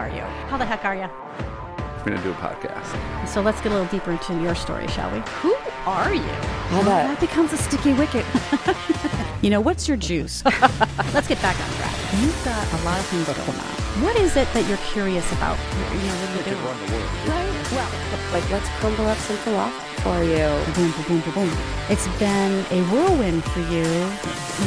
are you? How the heck are you? We're gonna do a podcast. So let's get a little deeper into your story, shall we? Who are you? Well, that becomes a sticky wicket. You know, what's your juice? let's get back on track. You've got a lot of things going on. What is it that you're curious about? You know, what you're doing? Right? Well, like, let's crumble up some philosophy for you. boom, boom, boom, boom, boom. It's been a whirlwind for you.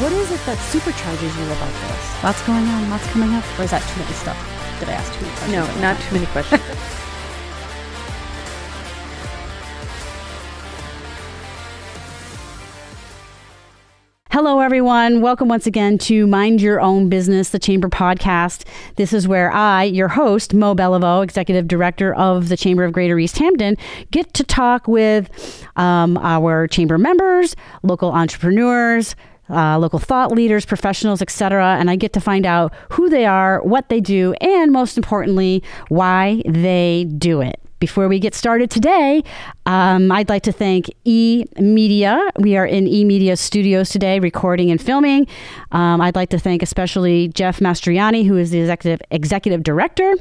What is it that supercharges you about this? Lots going on, lots coming up. Or is that too much stuff? Did I ask too many questions? No, not too many questions. Hello, everyone. Welcome once again to Mind Your Own Business, the Chamber podcast. This is where I, your host, Mo Beliveau, Executive Director of the Chamber of Greater Easthampton, get to talk with um, our chamber members, local entrepreneurs, uh, local thought leaders, professionals, etc. And I get to find out who they are, what they do, and most importantly, why they do it. Before we get started today, um, I'd like to thank E Media. We are in E Media studios today, recording and filming. Um, I'd like to thank especially Jeff Mastriani, who is the executive executive director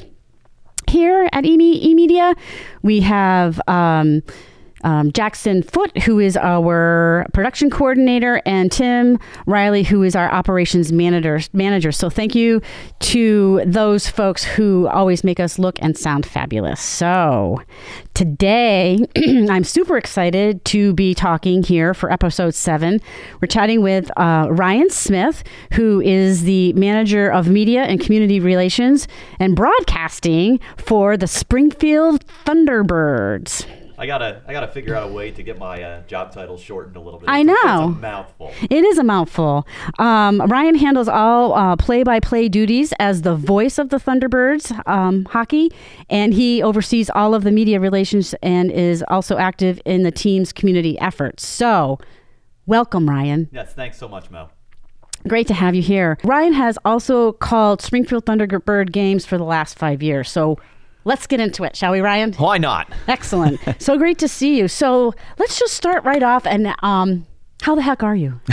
here at E Media. We have. Um, um, Jackson Foot, who is our production coordinator, and Tim Riley, who is our operations manager. Manager. So thank you to those folks who always make us look and sound fabulous. So today, I'm super excited to be talking here for episode seven. We're chatting with uh, Ryan Smith, who is the manager of media and community relations and broadcasting for the Springfield Thunderbirds. I gotta, I gotta figure out a way to get my uh, job title shortened a little bit. I It's a- know. It's a mouthful. It is a mouthful. Um, Ryan handles all uh, play-by-play duties as the voice of the Thunderbirds um, hockey, and he oversees all of the media relations and is also active in the team's community efforts. So, welcome, Ryan. Yes, thanks so much, Mo. Great to have you here. Ryan has also called Springfield Thunderbird games for the last five years. So, let's get into it, shall we, Ryan? Why not? Excellent. so great to see you. So, let's just start right off. And um, how the heck are you?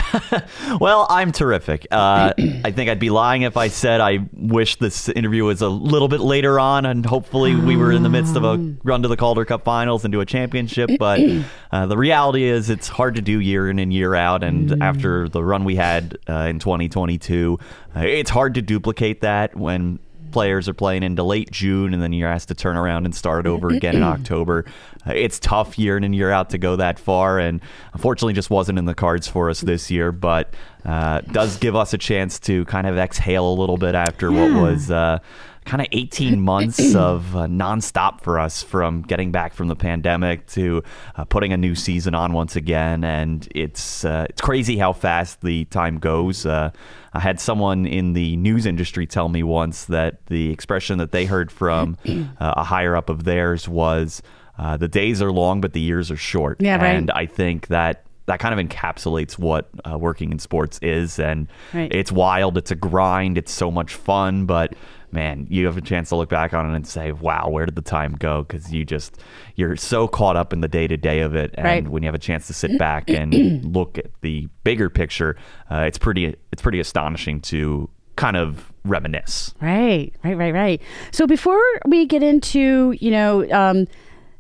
Well, I'm terrific. Uh, I think I'd be lying if I said I wish this interview was a little bit later on, and hopefully we were in the midst of a run to the Calder Cup Finals and to a championship. But uh, the reality is, it's hard to do year in and year out. And after the run we had uh, in 2022, uh, it's hard to duplicate that when players are playing into late June and then you're asked to turn around and start over again in October. Uh, it's tough year in and year out to go that far, and unfortunately, just wasn't in the cards for us this year. But uh, does give us a chance to kind of exhale a little bit after what was. Uh, Kind of 18 months of uh, nonstop for us from getting back from the pandemic to uh, putting a new season on once again, and it's uh, it's crazy how fast the time goes. Uh, I had someone in the news industry tell me once that the expression that they heard from uh, a higher up of theirs was, uh, "The days are long, but the years are short." Yeah, right. And I think that that kind of encapsulates what uh, working in sports is, and Right. it's wild. It's a grind. It's so much fun, but man, you have a chance to look back on it and say, "Wow, where did the time go?" Because you just you're so caught up in the day to day of it, and Right. when you have a chance to sit back and look at the bigger picture, uh, it's pretty it's pretty astonishing to kind of reminisce. Right, right, right, right. So before we get into, you know, um,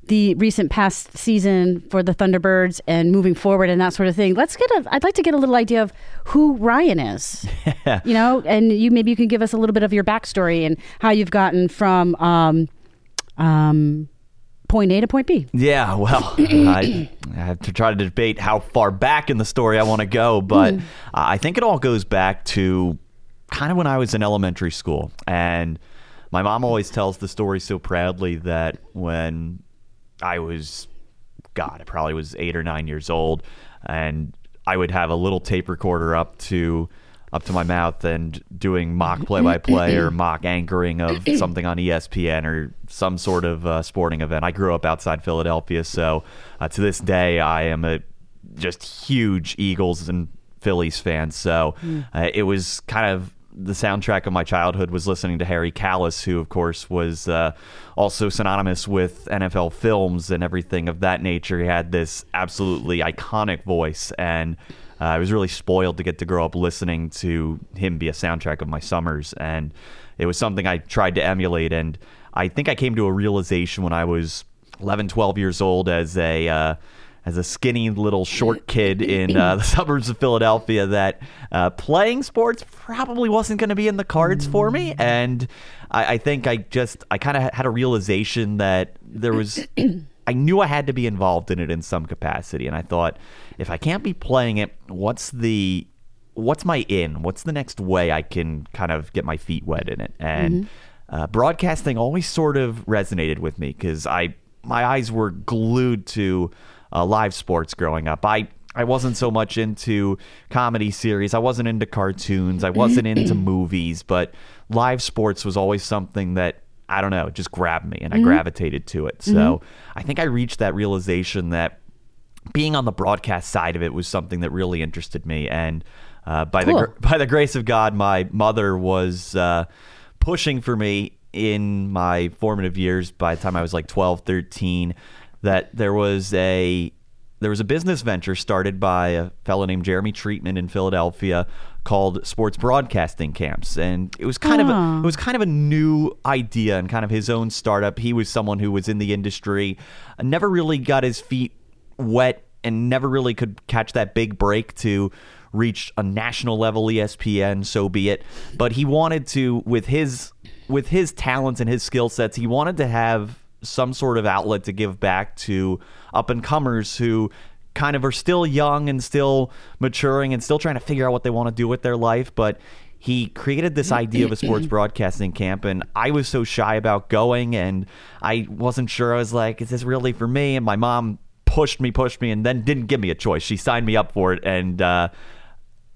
the recent past season for the Thunderbirds and moving forward and that sort of thing, let's get a. I'd like to get a little idea of who Ryan is. you know, and you maybe you can give us a little bit of your backstory and how you've gotten from um, um, point A to point B. Yeah, well, I, I have to try to debate how far back in the story I want to go, but uh, I think it all goes back to kind of when I was in elementary school. And my mom always tells the story so proudly that when I was, God, I probably was eight or nine years old, and I would have a little tape recorder up to up to my mouth and doing mock play-by-play or mock anchoring of something on ESPN or some sort of uh, sporting event. I grew up outside Philadelphia, so uh, to this day I am a just huge Eagles and Phillies fan. So uh, it was kind of the soundtrack of my childhood was listening to Harry Kalas, who of course was uh, also synonymous with NFL films and everything of that nature. He had this absolutely iconic voice, and uh, I was really spoiled to get to grow up listening to him be a soundtrack of my summers, and it was something I tried to emulate. And I think I came to a realization when I was 11, 12 years old as a uh, as a skinny little short kid in uh, the suburbs of Philadelphia that uh, playing sports probably wasn't going to be in the cards for me. And I, I think I just, I kind of had a realization that there was, I knew I had to be involved in it in some capacity. And I thought, if I can't be playing it, what's the, what's my in? What's the next way I can kind of get my feet wet in it? And uh, broadcasting always sort of resonated with me because I, my eyes were glued to uh, live sports growing up. I I wasn't so much into comedy series. I wasn't into cartoons. I wasn't into movies, but live sports was always something that I don't know, just grabbed me and I gravitated to it. So I think I reached that realization that being on the broadcast side of it was something that really interested me. And uh, by Cool. the gr- by the grace of God, my mother was uh, pushing for me in my formative years. By the time I was like 12, 13, that there was a there was a business venture started by a fellow named Jeremy Treatman in Philadelphia called Sports Broadcasting Camps, and it was kind of a, it was kind of a new idea and kind of his own startup. He was someone who was in the industry, never really got his feet wet, and never really could catch that big break to reach a national level ESPN. So be it. But he wanted to with his with his talents and his skill sets, he wanted to have some sort of outlet to give back to up and comers who kind of are still young and still maturing and still trying to figure out what they want to do with their life. But he created this idea of a sports broadcasting camp, and I was so shy about going, and I wasn't sure. I was like, "Is this really for me?" And my mom pushed me, pushed me, and then didn't give me a choice. She signed me up for it, and uh,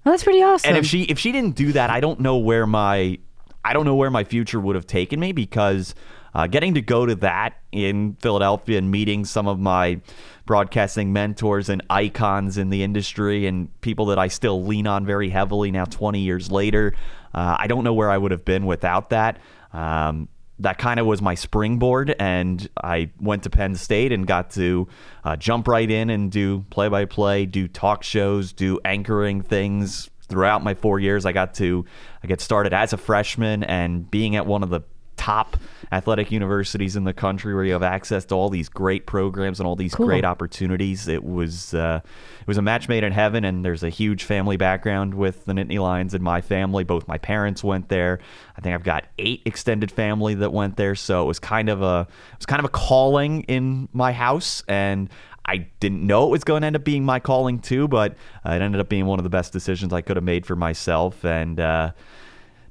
Well, that's pretty awesome. and if she if she didn't do that, I don't know where my I don't know where my future would have taken me because uh, getting to go to that in Philadelphia and meeting some of my broadcasting mentors and icons in the industry and people that I still lean on very heavily now 20 years later, uh, I don't know where I would have been without that. Um, that kind of was my springboard, and I went to Penn State and got to uh, jump right in and do play by play, do talk shows, do anchoring things throughout my four years. I got to I get started as a freshman and being at one of the top athletic universities in the country where you have access to all these great programs and all these Cool. great opportunities. It was uh, it was a match made in heaven, and there's a huge family background with the Nittany Lions in my family. Both my parents went there. I think I've got eight extended family that went there, so it was kind of a it was kind of a calling in my house, and I didn't know it was going to end up being my calling too, but uh, it ended up being one of the best decisions I could have made for myself, and. Uh,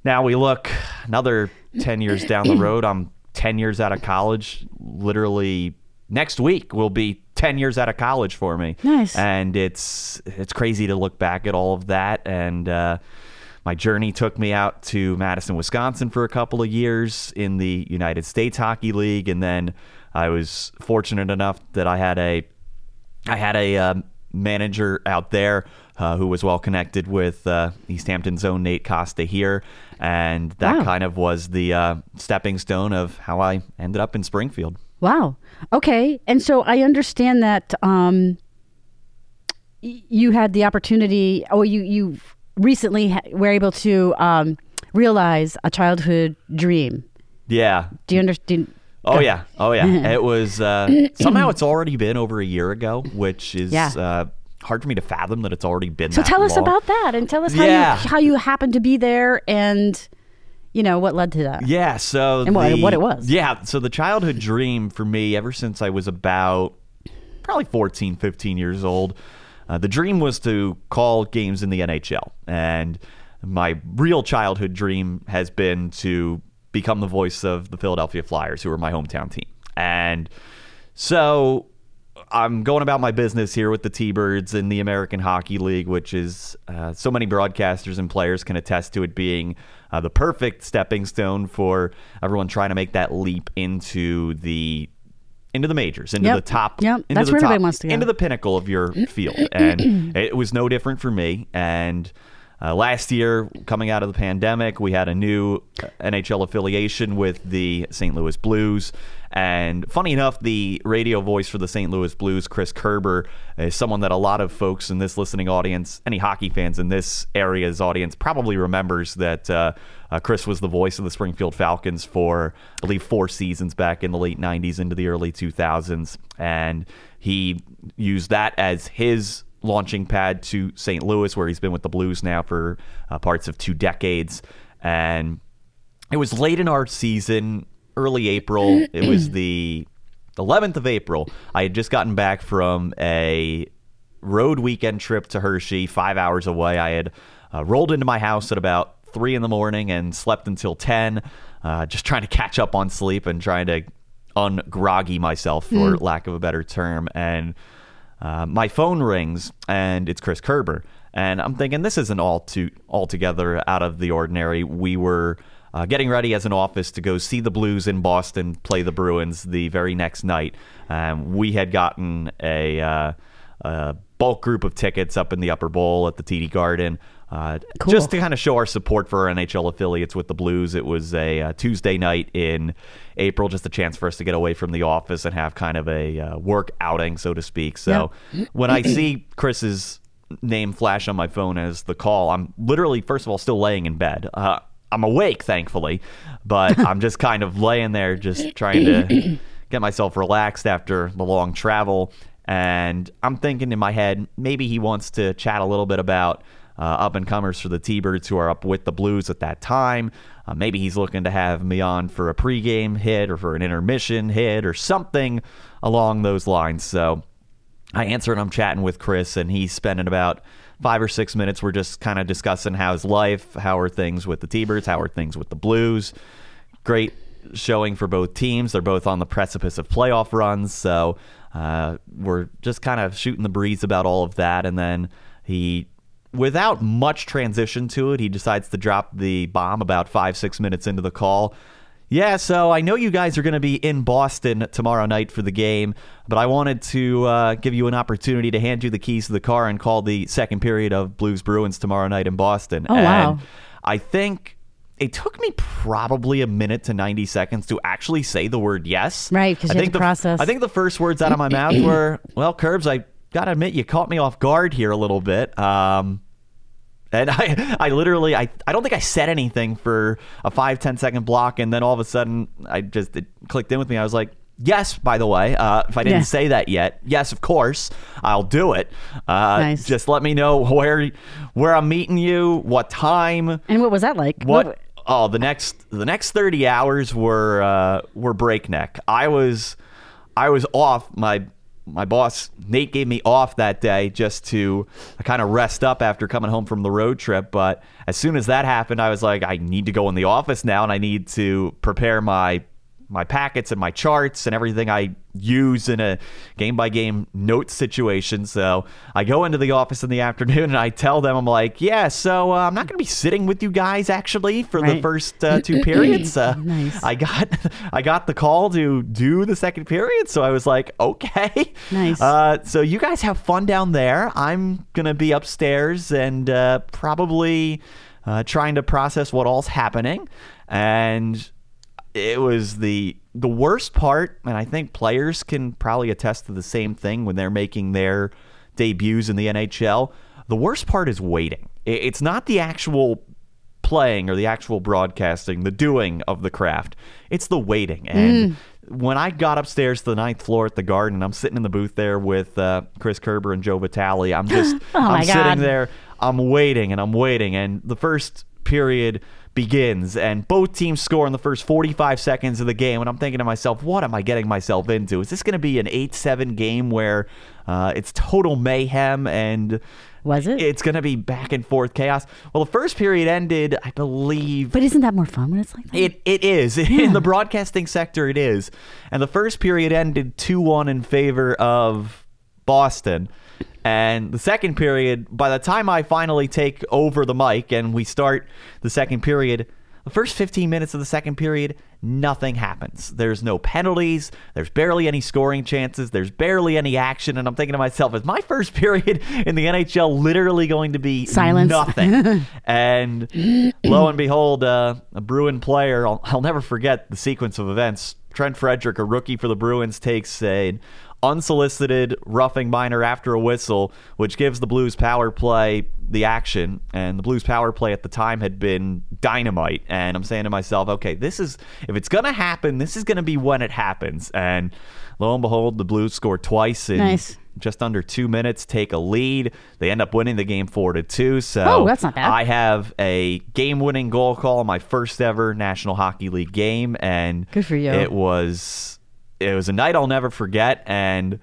now we look another 10 years down the road. I'm 10 years out of college. Literally next week will be 10 years out of college for me. Nice. And it's it's crazy to look back at all of that and uh my journey took me out to Madison, Wisconsin for a couple of years in the United States Hockey League and then I was fortunate enough that I had a I had a uh, manager out there uh, who was well connected with uh, Easthampton's own Nate Costa here, and that Wow. kind of was the uh, stepping stone of how I ended up in Springfield. Wow. Okay. And so I understand that um, y- you had the opportunity, or you you recently ha- were able to um, realize a childhood dream. Yeah. Do you understand? Oh yeah. Oh yeah. it was uh, somehow it's already been over a year ago, which is Yeah. uh, hard for me to fathom that it's already been. So tell us about that, and tell us how Yeah. you how you happened to be there, and you know what led to that. Yeah, so And what- the- what it was. Yeah, so the childhood dream for me ever since I was about probably 14, 15 years old, uh, the dream was to call games in the NHL. And my real childhood dream has been to become the voice of the Philadelphia Flyers, who are my hometown team. And so I'm going about my business here with the T-Birds in the American Hockey League, which is uh, so many broadcasters and players can attest to it being uh, the perfect stepping stone for everyone trying to make that leap into the into the majors, into Yep. the top, Yep. into That's the where top, everybody wants to go. into the pinnacle of your field. And it was no different for me. And Uh, last year, coming out of the pandemic, we had a new uh, NHL affiliation with the St. Louis Blues. And funny enough, the radio voice for the St. Louis Blues, Chris Kerber, is someone that a lot of folks in this listening audience, any hockey fans in this area's audience, probably remembers that uh, uh, Chris was the voice of the Springfield Falcons for, I believe, four seasons back in the late 90s into the early 2000s. And he used that as his launching pad to St. Louis, where he's been with the Blues now for uh, parts of two decades. And it was late in our season, early April. It was the 11th of April. I had just gotten back from a road weekend trip to Hershey, five hours away. I had uh, rolled into my house at about three in the morning and slept until 10, uh, just trying to catch up on sleep and trying to ungroggy myself, for lack of a better term. And uh, my phone rings and it's Chris Kerber. And I'm thinking this isn't all too altogether out of the ordinary. We were uh, getting ready as an office to go see the Blues in Boston play the Bruins the very next night. Um, we had gotten a, uh, a bulk group of tickets up in the Upper Bowl at the TD Garden. Uh, Cool. Just to kind of show our support for our NHL affiliates with the Blues. It was a uh, Tuesday night in April, just a chance for us to get away from the office and have kind of a uh, work outing, so to speak. So when I see Chris's name flash on my phone as the call, I'm literally, first of all, still laying in bed. Uh, I'm awake, thankfully, but I'm just kind of laying there, just trying to get myself relaxed after the long travel. And I'm thinking in my head, maybe he wants to chat a little bit about up and comers for the T Birds who are up with the Blues at that time. Uh, maybe he's looking to have me on for a pregame hit or for an intermission hit or something along those lines. So I answer and I'm chatting with Chris, and he's spending about five or six minutes. We're just kind of discussing how's life, how are things with the T Birds, how are things with the Blues. Great showing for both teams. They're both on the precipice of playoff runs, so uh, we're just kind of shooting the breeze about all of that. And then he, without much transition to it, he decides to drop the bomb about five, six minutes into the call. Yeah, so I know you guys are going to be in Boston tomorrow night for the game, but I wanted to uh, give you an opportunity to hand you the keys to the car and call the second period of Blues Bruins tomorrow night in Boston. Oh, wow. I think it took me probably a minute to 90 seconds to actually say the word yes. Right, 'cause I you think the, process. I think the first words out of my mouth were, well, Curbs, I got to admit, you caught me off guard here a little bit. Um, and I, I literally, I, I don't think I said anything for a five ten second block. And then all of a sudden, I just, it clicked in with me. I was like, yes, by the way, uh, if I didn't Yeah. say that yet, yes, of course, I'll do it. Uh, Nice. Just let me know where, where I'm meeting you, what time, And what was that like? what? Oh, the next the next thirty hours were uh, were breakneck. I was I was off. My my boss Nate gave me off that day just to kind of rest up after coming home from the road trip. But as soon as that happened, I was like, I need to go in the office now, and I need to prepare my my packets and my charts and everything I use in a game by game note situation. So I go into the office in the afternoon and I tell them, I'm like, yeah, so uh, I'm not going to be sitting with you guys actually for the first uh, two periods. Uh, Nice. I got I got the call to do the second period, so I was like, okay, Nice. Uh, so you guys have fun down there. I'm gonna be upstairs and uh, probably uh, trying to process what all's happening, and it was the the worst part, and I think players can probably attest to the same thing when they're making their debuts in the NHL. The worst part is waiting. It's not the actual playing or the actual broadcasting, the doing of the craft. It's the waiting. And when I got upstairs to the ninth floor at the Garden, I'm sitting in the booth there with uh, Chris Kerber and Joe Vitale. I'm just, Oh, I'm sitting there, I'm waiting and I'm waiting, and the first period begins and both teams score in the first 45 seconds of the game and i'm thinking to myself what am i getting myself into is this going to be an 8-7 game where uh, it's total mayhem and Was it? it's going to be back and forth chaos well the first period ended i believe But isn't that more fun when it's like that? it it is in the broadcasting sector. It is, and the first period ended two one in favor of Boston, and the second period. By the time I finally take over the mic and we start the second period, The first 15 minutes of the second period, nothing happens. There's no penalties. There's barely any scoring chances. There's barely any action. And I'm thinking to myself, is my first period in the NHL literally going to be Silence. nothing? and lo and behold, uh, a Bruin player, I'll, I'll never forget the sequence of events. Trent Frederic, a rookie for the Bruins, takes a unsolicited roughing minor after a whistle, which gives the Blues power play the action. And the Blues power play at the time had been dynamite. And I'm saying to myself, okay, this is, if it's going to happen, this is going to be when it happens. And lo and behold, the Blues score twice in Nice. just under two minutes, take a lead. They end up winning the game four to two. So Oh, that's not bad. I have a game-winning goal call in my first ever National Hockey League game, and Good for you. It was it was a night I'll never forget, and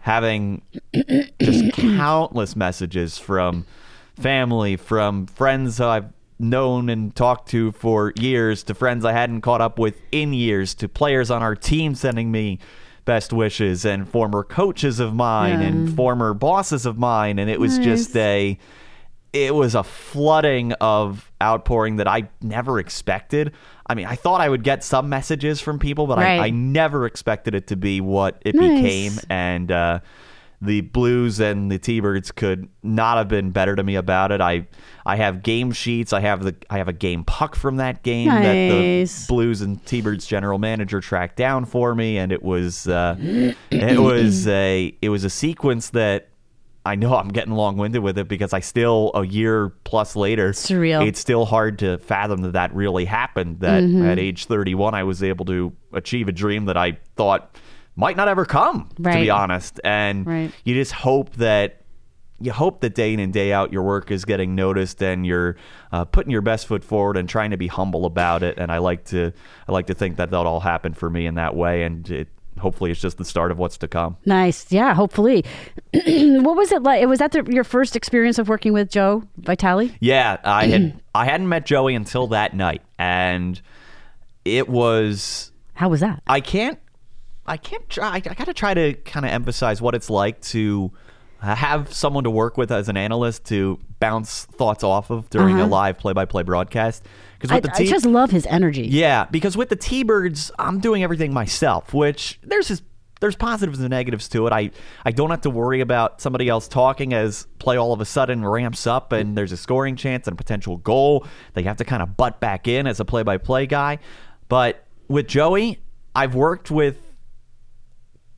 having just countless messages from family, from friends I've known and talked to for years, to friends I hadn't caught up with in years, to players on our team sending me best wishes, and former coaches of mine Yeah. and former bosses of mine, and it was just a it was a flooding of outpouring that I never expected. I mean, I thought I would get some messages from people, but Right. I, I never expected it to be what it Nice. became. And uh, the Blues and the T-Birds could not have been better to me about it. I I have game sheets. I have the I have a game puck from that game that the Blues and T-Birds general manager tracked down for me, and it was uh, it was a it was a sequence that. I know I'm getting long winded with it because I still, a year plus later, Surreal. it's still hard to fathom that that really happened. That Mm-hmm. at age 31, I was able to achieve a dream that I thought might not ever come, to be honest. And Right. you just hope that. You hope that day in and day out your work is getting noticed and you're uh, putting your best foot forward and trying to be humble about it. And I like to, I like to think that that all happened for me in that way. And it, hopefully, it's just the start of what's to come. Nice. Yeah, hopefully. what was it like? Was that the, your first experience of working with Joe Vitale? Yeah, I had I hadn't met Joey until that night, and it was How was that? I can't I can't try I got to try to kind of emphasize what it's like to have someone to work with as an analyst to bounce thoughts off of during a uh-huh. live play-by-play broadcast because. I, the I T- just love his energy. yeah, because with the T-Birds, I'm doing everything myself, which there's his, there's positives and negatives to it. I, I don't have to worry about somebody else talking as play all of a sudden ramps up and there's a scoring chance and a potential goal. They have to kind of butt back in as a play-by-play guy. But with Joey, I've worked with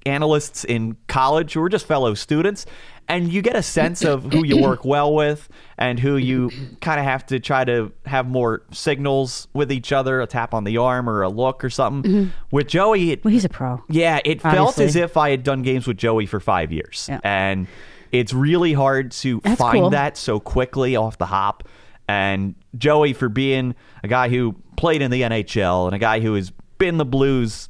analysts in college who are just fellow students and you get a sense of who you work well with and who you kind of have to try to have more signals with each other a tap on the arm or a look or something mm-hmm. with joey it, Well, he's a pro. yeah it felt as if i had done games with joey for five years Yeah. and it's really hard to That's find cool. that so quickly off the hop and joey for being a guy who played in the nhl and a guy who has been the blues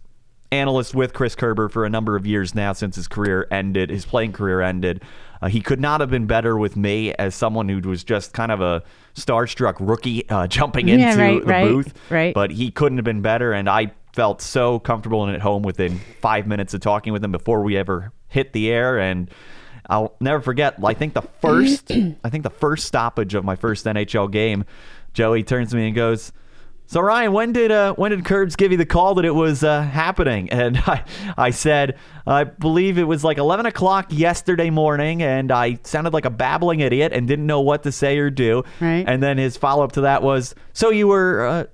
analyst with Chris Kerber for a number of years now since his career ended, his playing career ended. Uh, he could not have been better with me as someone who was just kind of a starstruck rookie uh, jumping into Yeah, right, the right, booth. right. But he couldn't have been better, and I felt so comfortable and at home within five minutes of talking with him before we ever hit the air. And I'll never forget. I think the first, I think the first stoppage of my first NHL game, Joey turns to me and goes. So Ryan, when did uh, when did Curbs give you the call that it was uh, happening? And I, I said, I believe it was like 11 o'clock yesterday morning, and I sounded like a babbling idiot and didn't know what to say or do. Right. And then his follow up to that was, so you were, uh,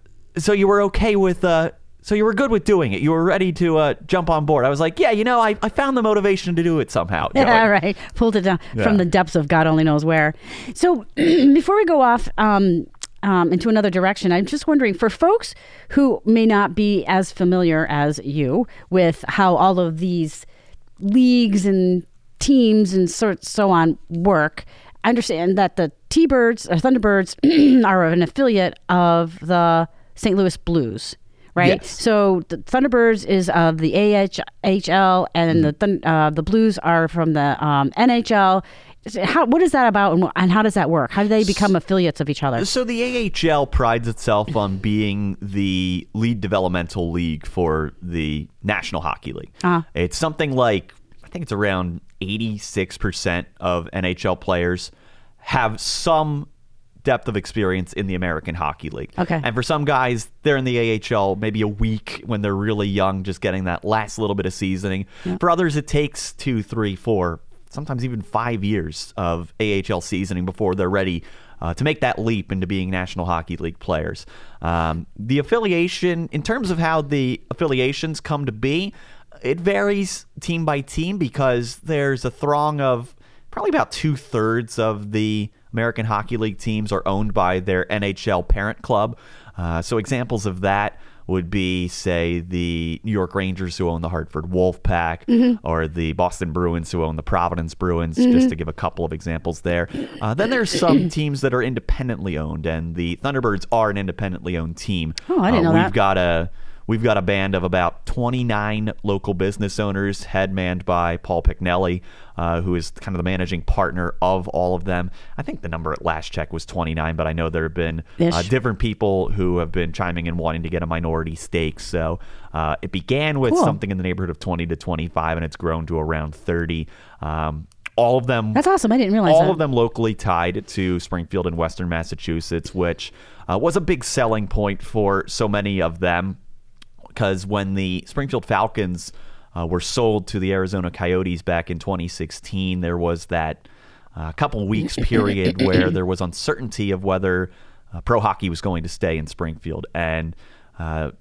so you were okay with, uh, so you were good with doing it. You were ready to uh, jump on board. I was like, yeah, you know, I, I found the motivation to do it somehow. Joey." Yeah, right. Pulled it down Yeah. from the depths of God only knows where. So before we go off um, um, into another direction, I'm just wondering for folks who may not be as familiar as you with how all of these leagues and teams and so, so on work. I understand that the T-Birds or Thunderbirds are an affiliate of the St. Louis Blues, right? Yes. So the Thunderbirds is of the AHL, and the Thun- uh, the Blues are from the um, NHL. How, what is that about, and, and how does that work? How do they become affiliates of each other? So the AHL prides itself on being the lead developmental league for the National Hockey League. Uh-huh. It's something like I think it's around 86% of NHL players have some depth of experience in the American Hockey League. Okay. And for some guys, they're in the AHL maybe a week when they're really young, just getting that last little bit of seasoning. For others, it takes two, three, four, sometimes even five years of AHL seasoning before they're ready uh, to make that leap into being National Hockey League players. Um, the affiliation, in terms of how the affiliations come to be, it varies team by team because there's a throng of probably about two thirds of the American Hockey League teams are owned by their NHL parent club. Uh, so examples of that would be, say, the New York Rangers who own the Hartford Wolfpack, Mm-hmm. or the Boston Bruins who own the Providence Bruins, just to give a couple of examples there. Uh, then there's some teams that are independently owned, and the Thunderbirds are an independently owned team. Oh, I didn't Uh, know We've that. got a We've got a band of about 29 local business owners, head manned by Paul Picknelly, uh, who is kind of the managing partner of all of them. I think the number at last check was 29, but I know there have been uh, different people who have been chiming in wanting to get a minority stake. So uh, it began with Cool. something in the neighborhood of 20 to 25, and it's grown to around 30. Um, all of them That's awesome. I didn't realize all that. of them locally tied to Springfield in Western Massachusetts, which uh, was a big selling point for so many of them. Because when the Springfield Falcons uh, were sold to the Arizona Coyotes back in 2016, there was that uh, couple weeks period where there was uncertainty of whether uh, pro hockey was going to stay in Springfield. And uh,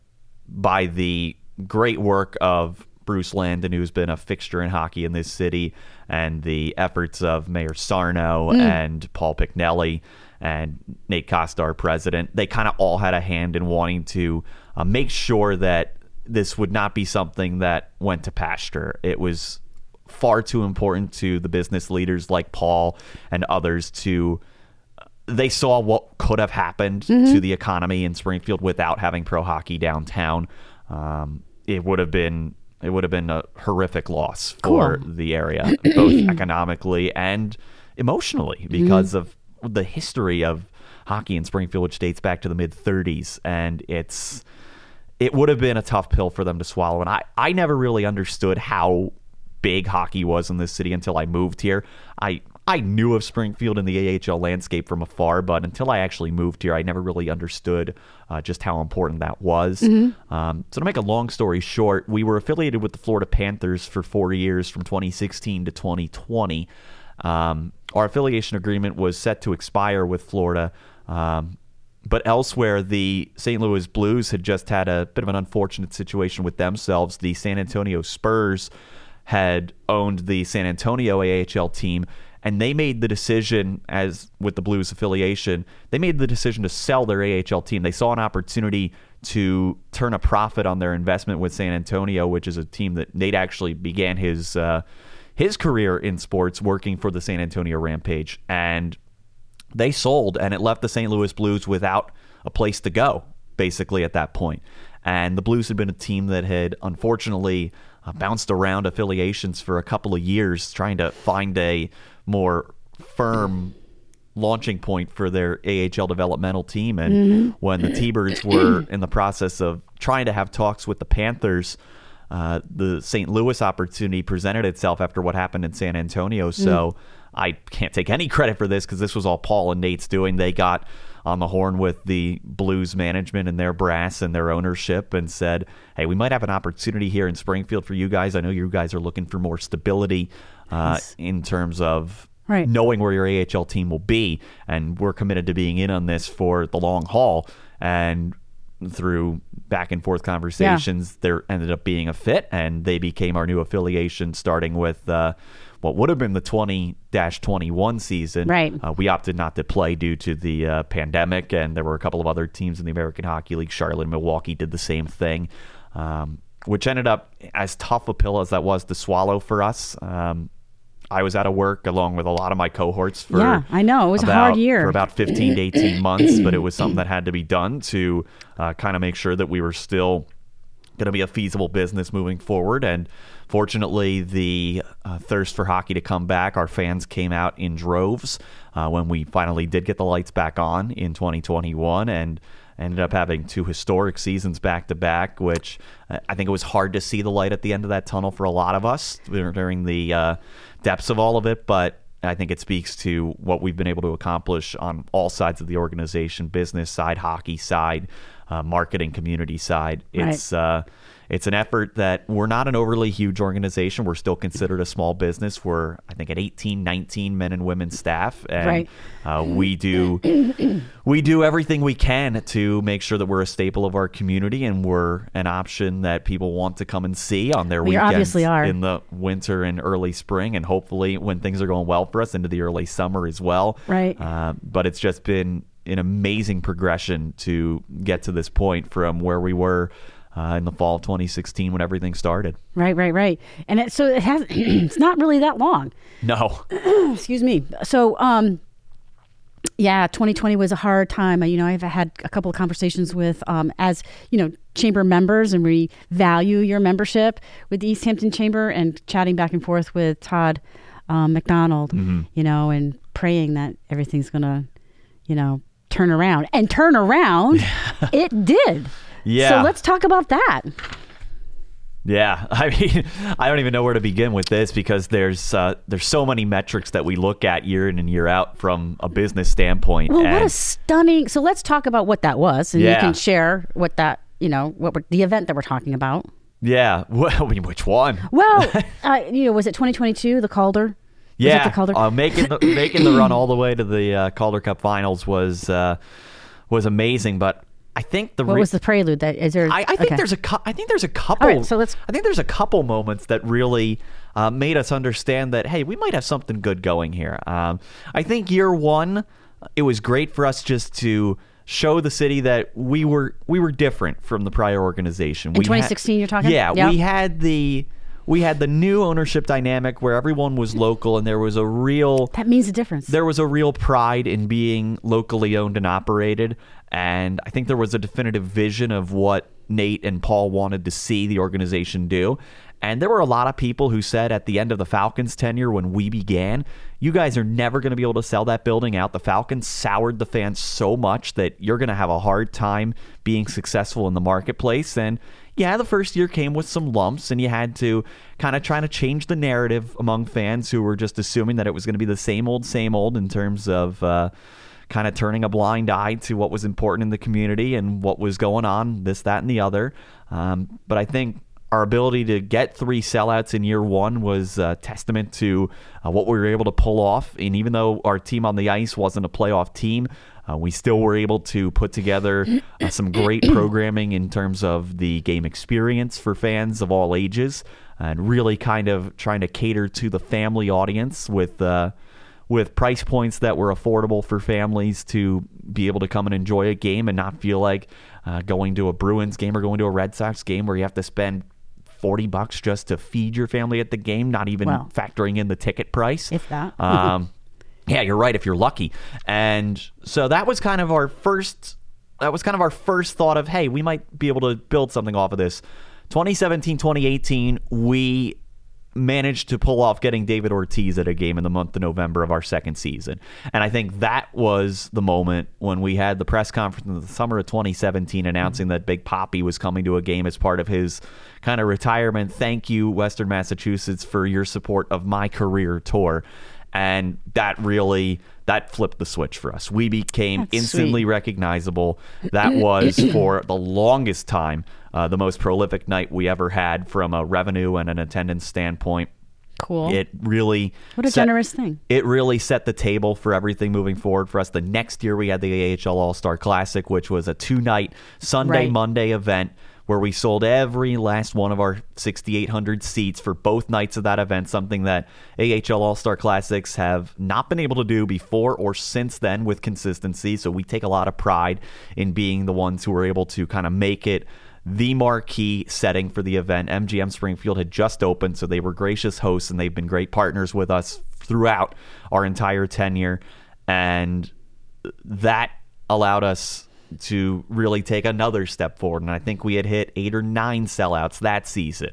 by the great work of Bruce Landon, who's been a fixture in hockey in this city, and the efforts of Mayor Sarno and Paul Picknelly and Nate Costa, our president, they kind of all had a hand in wanting to uh, make sure that this would not be something that went to pasture. It was far too important to the business leaders like Paul and others to they saw what could have happened Mm-hmm. to the economy in Springfield without having pro hockey downtown. Um, it would have been it would have been a horrific loss for Cool. the area, both economically and emotionally, because of the history of hockey in Springfield, which dates back to the mid 30s, and it's it would have been a tough pill for them to swallow. And I, I never really understood how big hockey was in this city until I moved here. I I knew of Springfield and the AHL landscape from afar, but until I actually moved here, I never really understood uh, just how important that was. Um, so to make a long story short, we were affiliated with the Florida Panthers for four years, from 2016 to 2020. Um, our affiliation agreement was set to expire with Florida. Um, but elsewhere, the St. Louis Blues had just had a bit of an unfortunate situation with themselves. The San Antonio Spurs had owned the San Antonio AHL team, and they made the decision, as with the Blues affiliation, they made the decision to sell their AHL team. They saw an opportunity to turn a profit on their investment with San Antonio, which is a team that Nate actually began his uh, his career in sports working for the San Antonio Rampage, and they sold and it left the St. Louis Blues without a place to go basically at that point. And the Blues had been a team that had unfortunately uh, bounced around affiliations for a couple of years trying to find a more firm launching point for their AHL developmental team and when the T-Birds were in the process of trying to have talks with the Panthers uh, the St. Louis opportunity presented itself after what happened in San Antonio. So I can't take any credit for this because this was all Paul and Nate's doing. They got on the horn with the Blues management and their brass and their ownership and said, hey, we might have an opportunity here in Springfield for you guys. I know you guys are looking for more stability uh, in terms of Right. knowing where your AHL team will be. And we're committed to being in on this for the long haul. And through back and forth conversations, there ended up being a fit, and they became our new affiliation, starting with uh, what would have been the 20 21 season. Right. Uh, we opted not to play due to the uh, pandemic, and there were a couple of other teams in the American Hockey League. Charlotte and Milwaukee did the same thing, um, which ended up as tough a pill as that was to swallow for us. Um, I was out of work along with a lot of my cohorts for Yeah, I know. It was a hard year. for about 15 to 18 months, but it was something that had to be done to uh, kind of make sure that we were still going to be a feasible business moving forward. And fortunately, the uh, thirst for hockey to come back, our fans came out in droves uh, when we finally did get the lights back on in 2021 and ended up having two historic seasons back to back, which uh, I think it was hard to see the light at the end of that tunnel for a lot of us during the uh, depths of all of it. But I think it speaks to what we've been able to accomplish on all sides of the organization business side, hockey side, uh, marketing, community side. It's, Right. uh, it's an effort that we're not an overly huge organization. We're still considered a small business. We're, I think, at 18, 19 men and women staff. And Right. uh, we do we do everything we can to make sure that we're a staple of our community and we're an option that people want to come and see on their you weekends obviously are. in the winter and early spring, and hopefully when things are going well for us into the early summer as well. Right. Uh, but it's just been an amazing progression to get to this point from where we were. Uh, in the fall of 2016, when everything started. Right, right, right. And it, so it has. it's not really that long. No, Excuse me. So, um, yeah, 2020 was a hard time. You know, I've had a couple of conversations with, um, as you know, chamber members, and we value your membership with the Easthampton Chamber, and chatting back and forth with Todd um, McDonald. Mm-hmm. You know, and praying that everything's gonna, you know, turn around and turn around. it did. Yeah. So let's talk about that. Yeah, I mean, I don't even know where to begin with this because there's uh, there's so many metrics that we look at year in and year out from a business standpoint. Well, what a stunning. So let's talk about what that was, and you can share what that, you know, what we're, the event that we're talking about. yeah, well, I mean, which one? Well, uh, you know, was it 2022, the Calder? Was it yeah, the Calder? uh, making the making the run all the way to the uh, Calder Cup Finals was uh, was amazing, but I think the what re- was the prelude? That is there? I, I think okay. there's a cou- I think there's a couple. Right, so let's- I think there's a couple moments that really uh, made us understand that hey, we might have something good going here. Um, I think year one, it was great for us just to show the city that we were we were different from the prior organization. In We had- 2016 you're talking? Yeah, Yeah. we had the we had the new ownership dynamic where everyone was local and there was a real that means a difference. there was a real pride in being locally owned and operated. And I think there was a definitive vision of what Nate and Paul wanted to see the organization do. And there were a lot of people who said at the end of the Falcons' tenure when we began, you guys are never going to be able to sell that building out. The Falcons soured the fans so much that you're going to have a hard time being successful in the marketplace. And yeah, the first year came with some lumps, and you had to kind of try to change the narrative among fans who were just assuming that it was going to be the same old, same old in terms of uh, kind of turning a blind eye to what was important in the community and what was going on, this, that, and the other. Um, but I think our ability to get three sellouts in year one was a testament to uh, what we were able to pull off. And even though our team on the ice wasn't a playoff team, uh, we still were able to put together uh, some great programming in terms of the game experience for fans of all ages and really kind of trying to cater to the family audience with. With price points that were affordable for families to be able to come and enjoy a game and not feel like uh, going to a Bruins game or going to a Red Sox game where you have to spend 40 bucks just to feed your family at the game, not even factoring in the ticket price. If that. um, yeah, you're right if you're lucky. And so that was kind of our first that was kind of our first thought of, hey, we might be able to build something off of this. 2017, 2018, we managed to pull off getting David Ortiz at a game in the month of November of our second season. And I think that was the moment when we had the press conference in the summer of 2017 announcing that Big Poppy was coming to a game as part of his kind of retirement. Thank you, Western Massachusetts, for your support of my career tour. And that really that flipped the switch for us. We became That's instantly sweet. recognizable. That was for the longest time uh, the most prolific night we ever had from a revenue and an attendance standpoint. cool. It really what a set- generous thing. It really set the table for everything moving forward for us. The next year we had the AHL All Star Classic, which was a two night Sunday Right. Monday event where we sold every last one of our 6,800 seats for both nights of that event. Something that AHL All Star Classics have not been able to do before or since then with consistency. So we take a lot of pride in being the ones who were able to kind of make it the marquee setting for the event. MGM Springfield had just opened, so they were gracious hosts and they've been great partners with us throughout our entire tenure. And that allowed us to really take another step forward. And I think we had hit eight or nine sellouts that season.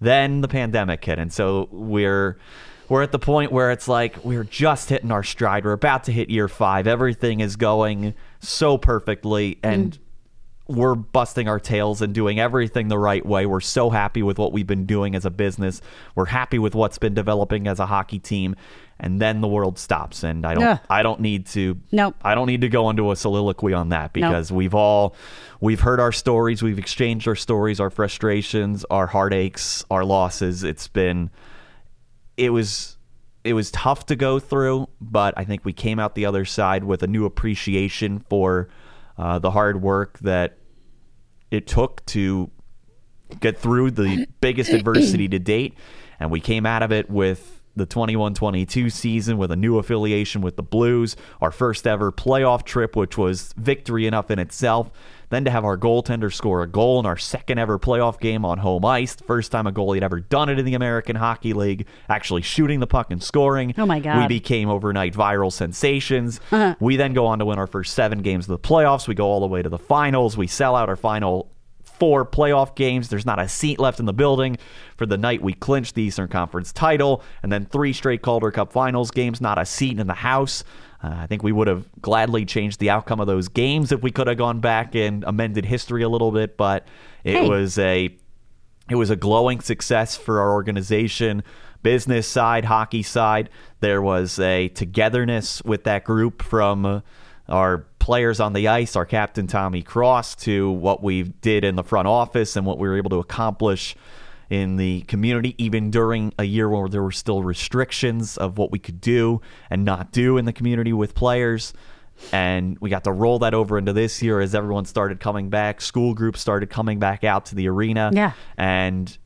Then the pandemic hit, and so we're we're at the point where it's like we're just hitting our stride. We're about to hit year five. Everything is going so perfectly, and mm. We're busting our tails and doing everything the right way. We're so happy with what we've been doing as a business. We're happy with what's been developing as a hockey team. And then the world stops, and I don't. Yeah. I don't need to. Nope. I don't need to go into a soliloquy on that because we've all we've heard our stories, we've exchanged our stories, our frustrations, our heartaches, our losses. It's been it was it was tough to go through, but I think we came out the other side with a new appreciation for uh, the hard work that it took to get through the biggest adversity to date, and we came out of it with the 21-22 season with a new affiliation with the Blues, our first ever playoff trip, which was victory enough in itself. Then to have our goaltender score a goal in our second ever playoff game on home ice, the first time a goalie had ever done it in the American Hockey League, actually shooting the puck and scoring. Oh my God. We became overnight viral sensations. Uh-huh. We then go on to win our first seven games of the playoffs. We go all the way to the finals. We sell out our final four playoff games. There's not a seat left in the building for the night we clinched the Eastern Conference title, and then three straight Calder Cup Finals games, not a seat in the house. Uh, I think we would have gladly changed the outcome of those games if we could have gone back and amended history a little bit, but it Hey. was a it was a glowing success for our organization, business side, hockey side. There was a togetherness with that group from uh, our players on the ice, our captain Tommy Cross, to what we did in the front office and what we were able to accomplish in the community, even during a year where there were still restrictions of what we could do and not do in the community with players. And we got to roll that over into this year as everyone started coming back. School groups started coming back out to the arena. Yeah. And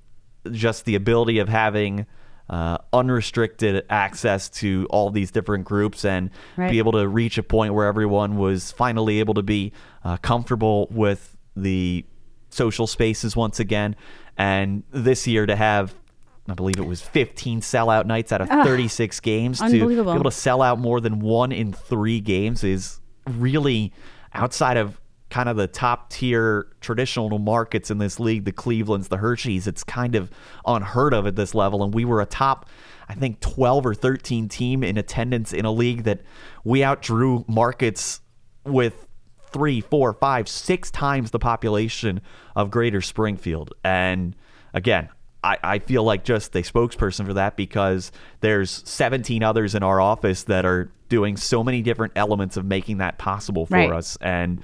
just the ability of having uh, unrestricted access to all these different groups and Right. be able to reach a point where everyone was finally able to be uh, comfortable with the social spaces once again. And this year to have, I believe it was 15 sellout nights out of 36 games to be able to sell out more than one in three games is really outside of kind of the top tier traditional markets in this league, the Clevelands, the Hershey's. It's kind of unheard of at this level. And we were a top, I think, 12 or 13 team in attendance in a league that we outdrew markets with three, four, five, six times the population of Greater Springfield. And again, I, I feel like just a spokesperson for that because there's 17 others in our office that are doing so many different elements of making that possible for Right. us. And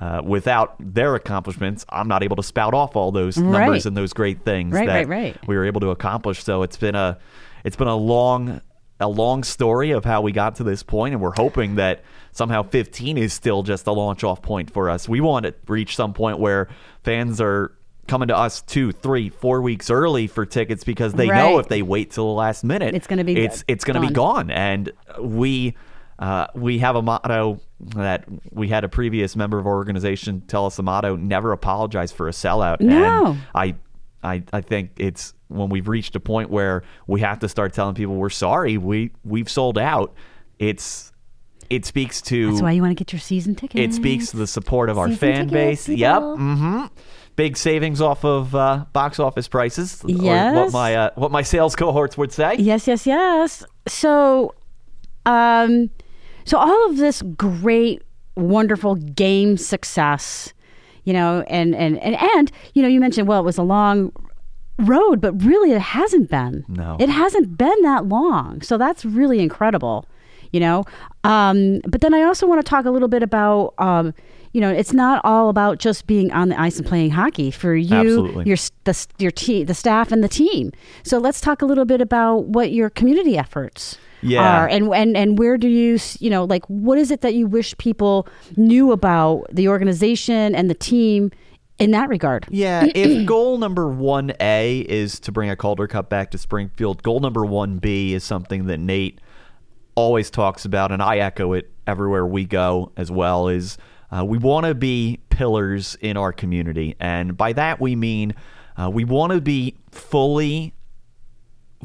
uh, without their accomplishments, I'm not able to spout off all those Right. numbers and those great things Right, that right, we were able to accomplish. So it's been a it's been a long a long story of how we got to this point, and we're hoping that somehow 15 is still just a launch off point for us. We want to reach some point where fans are coming to us two, three, four weeks early for tickets because they know if they wait till the last minute, It's gonna be it's it's going to be gone. And we uh, we have a motto that we had a previous member of our organization tell us the motto: never apologize for a sellout. No. And I I I think it's when we've reached a point where we have to start telling people we're sorry, we we've sold out. It's it speaks to That's why you want to get your season ticket. it speaks to the support of our Season fan tickets, base. Yep. people. hmm Big savings off of uh, box office prices. Or what my uh, what my sales cohorts would say. Yes, yes, yes. So, um, so all of this great, wonderful game success, you know, and and and and you know, you mentioned well, it was a long road, but really, it hasn't been. No. it hasn't been that long. So that's really incredible, you know. Um, but then I also want to talk a little bit about. Um, you know, it's not all about just being on the ice and playing hockey. For you, Absolutely. your the your te- the staff and the team. So let's talk a little bit about what your community efforts Yeah. are, and and and where do you you know like what is it that you wish people knew about the organization and the team in that regard? Yeah, if goal number 1A is to bring a Calder Cup back to Springfield, goal number 1B is something that Nate always talks about, and I echo it everywhere we go as well, is uh, we want to be pillars in our community. And by that we mean uh, we want to be fully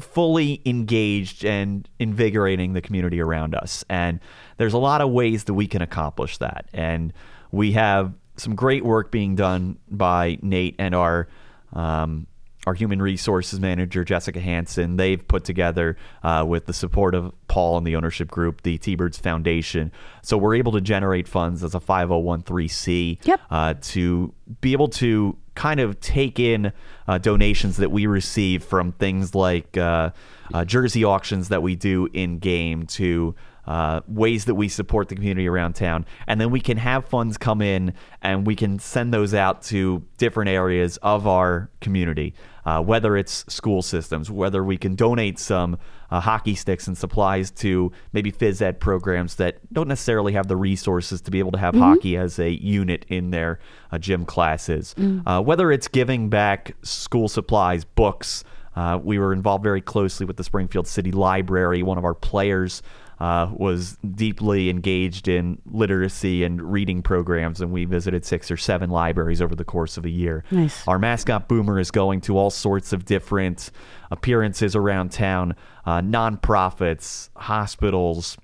fully engaged and invigorating the community around us. And there's a lot of ways that we can accomplish that. And we have some great work being done by Nate and our um, our human resources manager, Jessica Hanson, they've put together uh, with the support of Paul and the ownership group, the T Birds Foundation. So we're able to generate funds as a 5013C Yep. uh, to be able to kind of take in uh, donations that we receive from things like uh, uh, jersey auctions that we do in game to uh, ways that we support the community around town. And then we can have funds come in and we can send those out to different areas of our community, uh, whether it's school systems, whether we can donate some uh, hockey sticks and supplies to maybe phys ed programs that don't necessarily have the resources to be able to have hockey as a unit in their uh, gym classes. Uh, whether it's giving back school supplies, books, uh, we were involved very closely with the Springfield City Library. One of our players uh, was deeply engaged in literacy and reading programs, and we visited six or seven libraries over the course of a year. Nice. Our mascot Boomer is going to all sorts of different appearances around town, uh, nonprofits, hospitals,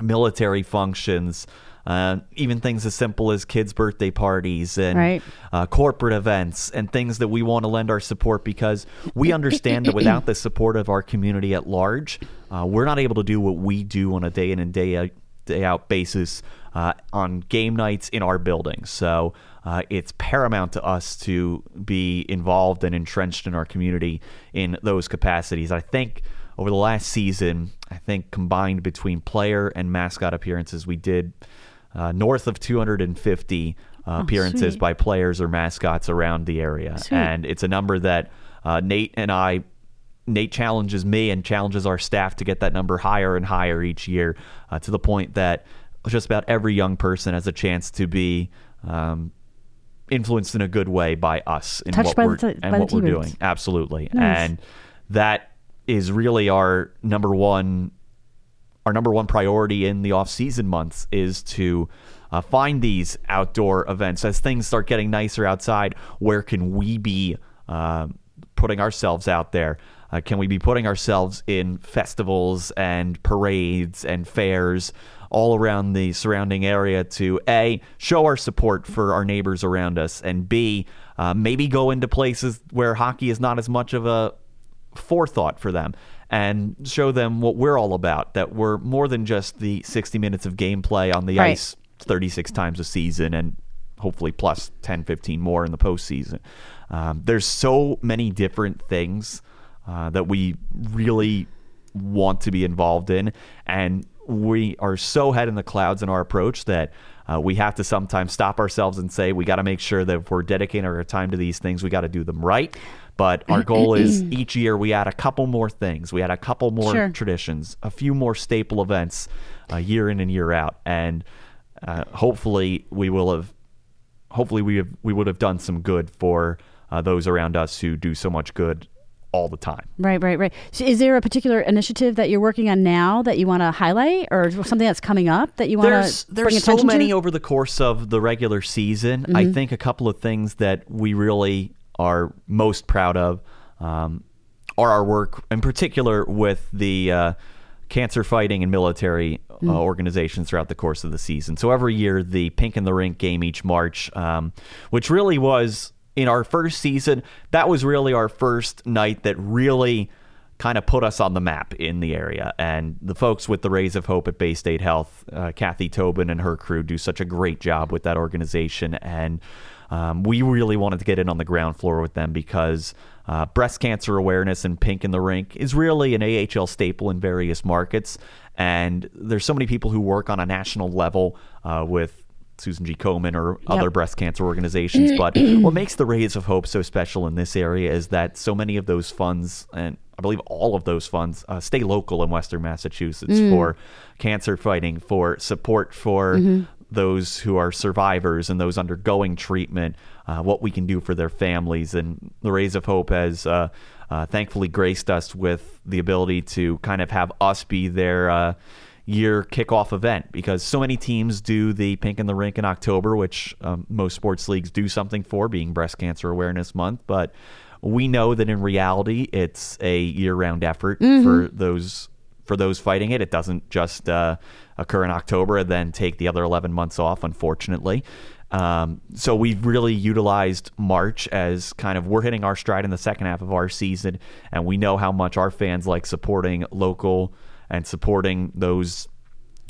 military functions, uh, even things as simple as kids' birthday parties and Right. uh, corporate events and things that we want to lend our support because we understand that without the support of our community at large, uh, we're not able to do what we do on a day in and day out, day out basis uh, on game nights in our building. So uh, it's paramount to us to be involved and entrenched in our community in those capacities. I think over the last season, I think combined between player and mascot appearances, we did uh, north of 250 uh, appearances Oh, sweet. by players or mascots around the area. Sweet. And it's a number that uh, Nate and I, Nate challenges me and challenges our staff to get that number higher and higher each year uh, to the point that just about every young person has a chance to be. Um, influenced in a good way by us in Touched what we're the- and what we're doing. Absolutely, Nice. and that is really our number one our number one priority in the off-season months is to uh, find these outdoor events as things start getting nicer outside. Where can we be um putting ourselves out there? Uh, can we be putting ourselves in festivals and parades and fairs all around the surrounding area to a show our support for our neighbors around us, and b uh, maybe go into places where hockey is not as much of a forethought for them and show them what we're all about that we're more than just the 60 minutes of gameplay on the Right. ice 36 times a season and hopefully plus 10 15 more in the postseason um, there's so many different things uh, that we really want to be involved in and we are so head in the clouds in our approach that uh, we have to sometimes stop ourselves and say we got to make sure that if we're dedicating our time to these things we got to do them right but our goal is each year we add a couple more things we add a couple more Sure. traditions a few more staple events uh, year in and year out and uh, hopefully we will have hopefully we have we would have done some good for uh, those around us who do so much good all the time Right, right, right. So is there a particular initiative that you're working on now that you want to highlight, or something that's coming up that you want there's to there's bring so many to? over the course of the regular season. I Mm-hmm. think a couple of things that we really are most proud of um, are our work, in particular with the uh, cancer fighting and military Mm. uh, organizations throughout the course of the season. So every year, the Pink in the Rink game each March, um, which really was in our first season, that was really our first night that really kind of put us on the map in the area. And the folks with the Rays of Hope at Baystate Health, uh, Kathy Tobin and her crew, do such a great job with that organization. And um, we really wanted to get in on the ground floor with them because uh, breast cancer awareness and Pink in the Rink is really an AHL staple in various markets. And there's so many people who work on a national level uh, with Susan G. Komen or other breast cancer organizations. But what makes the Rays of Hope so special in this area is that so many of those funds, and I believe all of those funds, uh, stay local in Western Massachusetts for cancer fighting, for support for those who are survivors and those undergoing treatment, uh, what we can do for their families. And the Rays of Hope has uh, uh, thankfully graced us with the ability to kind of have us be their uh, year kickoff event because so many teams do the Pink in the Rink in October, which um, most sports leagues do something for, being Breast Cancer Awareness Month. But we know that in reality, it's a year-round effort for those for those fighting it. It doesn't just uh, occur in October and then take the other 11 months off, unfortunately. Um, so we've really utilized March as kind of we're hitting our stride in the second half of our season, and we know how much our fans like supporting local and supporting those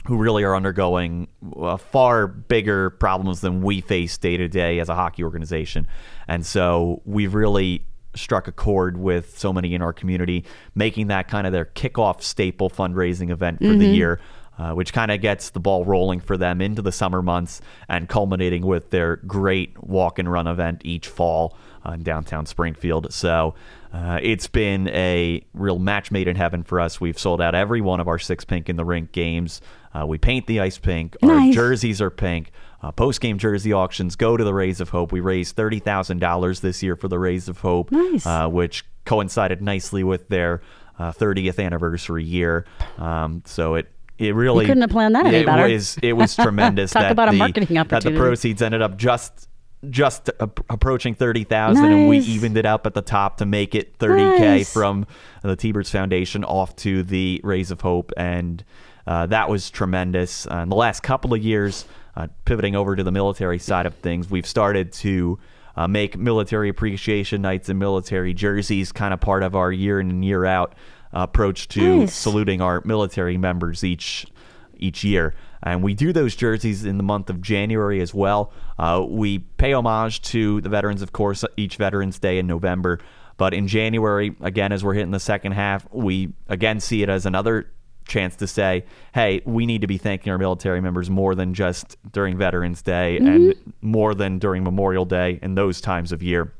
who really are undergoing uh, far bigger problems than we face day to day as a hockey organization. And so we've really struck a chord with so many in our community, making that kind of their kickoff staple fundraising event for mm-hmm. the year. Uh, which kind of gets the ball rolling for them into the summer months and culminating with their great walk and run event each fall uh, in downtown Springfield. So uh, it's been a real match made in heaven for us. We've sold out every one of our six pink in the rink games. Uh, we paint the ice pink. Nice. Our jerseys are pink. Uh, Post game jersey auctions go to the Rays of Hope. We raised thirty thousand dollars this year for the Rays of Hope, nice. uh, which coincided nicely with their uh, thirtieth anniversary year. Um, so it it really you couldn't have planned that any it better. Was, it was tremendous. Talk that about the, a marketing opportunity. That the proceeds ended up just just approaching 30,000 nice. and we evened it up at the top to make it 30k nice. from the T-Birds Foundation off to the Rays of Hope and uh, that was tremendous. Uh, in the last couple of years, uh, pivoting over to the military side of things, we've started to uh, make military appreciation nights and military jerseys kind of part of our year in and year out approach to nice. saluting our military members each each year. And we do those jerseys in the month of January as well. Uh, we pay homage to the veterans, of course, each Veterans Day in November. But in January, again, as we're hitting the second half, we again see it as another chance to say, hey, we need to be thanking our military members more than just during Veterans Day mm-hmm. and more than during Memorial Day and those times of year.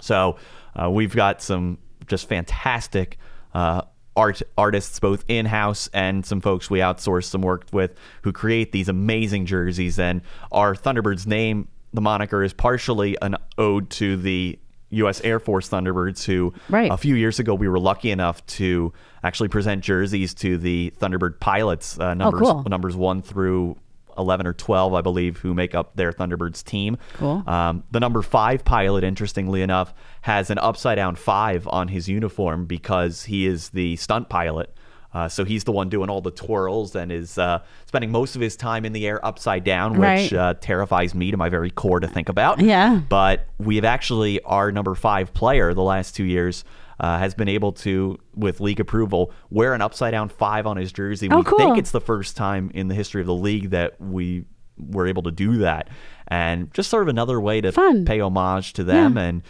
So uh, we've got some just fantastic uh, art artists, both in house and some folks we outsource some work with, who create these amazing jerseys. And our Thunderbirds name, the moniker, is partially an ode to the U.S. Air Force Thunderbirds, who right. a few years ago we were lucky enough to actually present jerseys to the Thunderbird pilots, uh, numbers oh, cool. numbers one through 11 or 12, I believe, who make up their Thunderbirds team. Cool. Um, the number five pilot, interestingly enough, has an upside down five on his uniform because he is the stunt pilot. Uh, so he's the one doing all the twirls and is uh, spending most of his time in the air upside down, which right. uh, terrifies me to my very core to think about. Yeah. But we have actually, our number five player the last two years uh, has been able to, with league approval, wear an upside down five on his jersey. Oh, we cool. think it's the first time in the history of the league that we were able to do that. And just sort of another way to Fun. pay homage to them yeah. and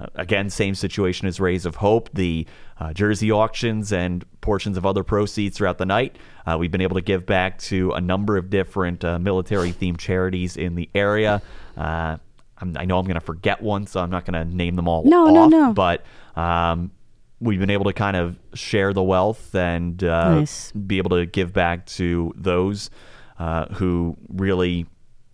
uh, again, same situation as Rays of Hope, the uh, jersey auctions and portions of other proceeds throughout the night. Uh, we've been able to give back to a number of different uh, military themed charities in the area. Uh, i know I'm going to forget one, so I'm not going to name them all no, off. No, no, But um, we've been able to kind of share the wealth and uh, nice. be able to give back to those who really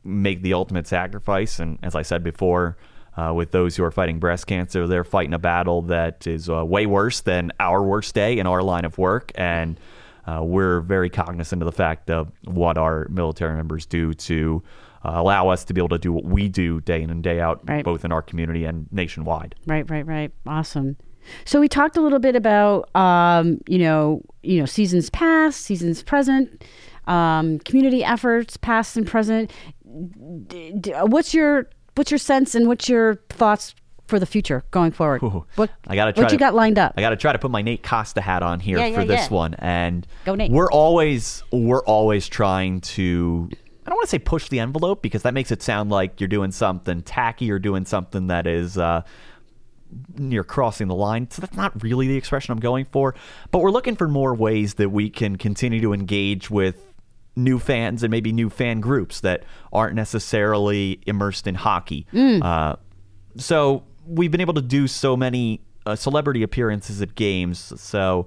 make the ultimate sacrifice. And as I said before, uh, with those who are fighting breast cancer. They're fighting a battle that is uh, way worse than our worst day in our line of work. And uh, we're very cognizant of the fact of what our military members do to uh, allow us to be able to do what we do day in and day out, right. both in our community and nationwide. Right, right, right. Awesome. So we talked a little bit about, um, you know, you know, seasons past, seasons present, um, community efforts past and present. D- d- what's your what's your sense and what's your thoughts for the future going forward? Ooh, what I gotta try what you got lined up? I got to try to put my Nate Costa hat on here yeah, yeah, for this yeah. one, and Go Nate. we're always we're always trying to. I don't want to say push the envelope because that makes it sound like you're doing something tacky or doing something that is. Uh, you're crossing the line. So that's not really the expression I'm going for. But we're looking for more ways that we can continue to engage with new fans and maybe new fan groups that aren't necessarily immersed in hockey. Mm. Uh, so we've been able to do so many uh, celebrity appearances at games. So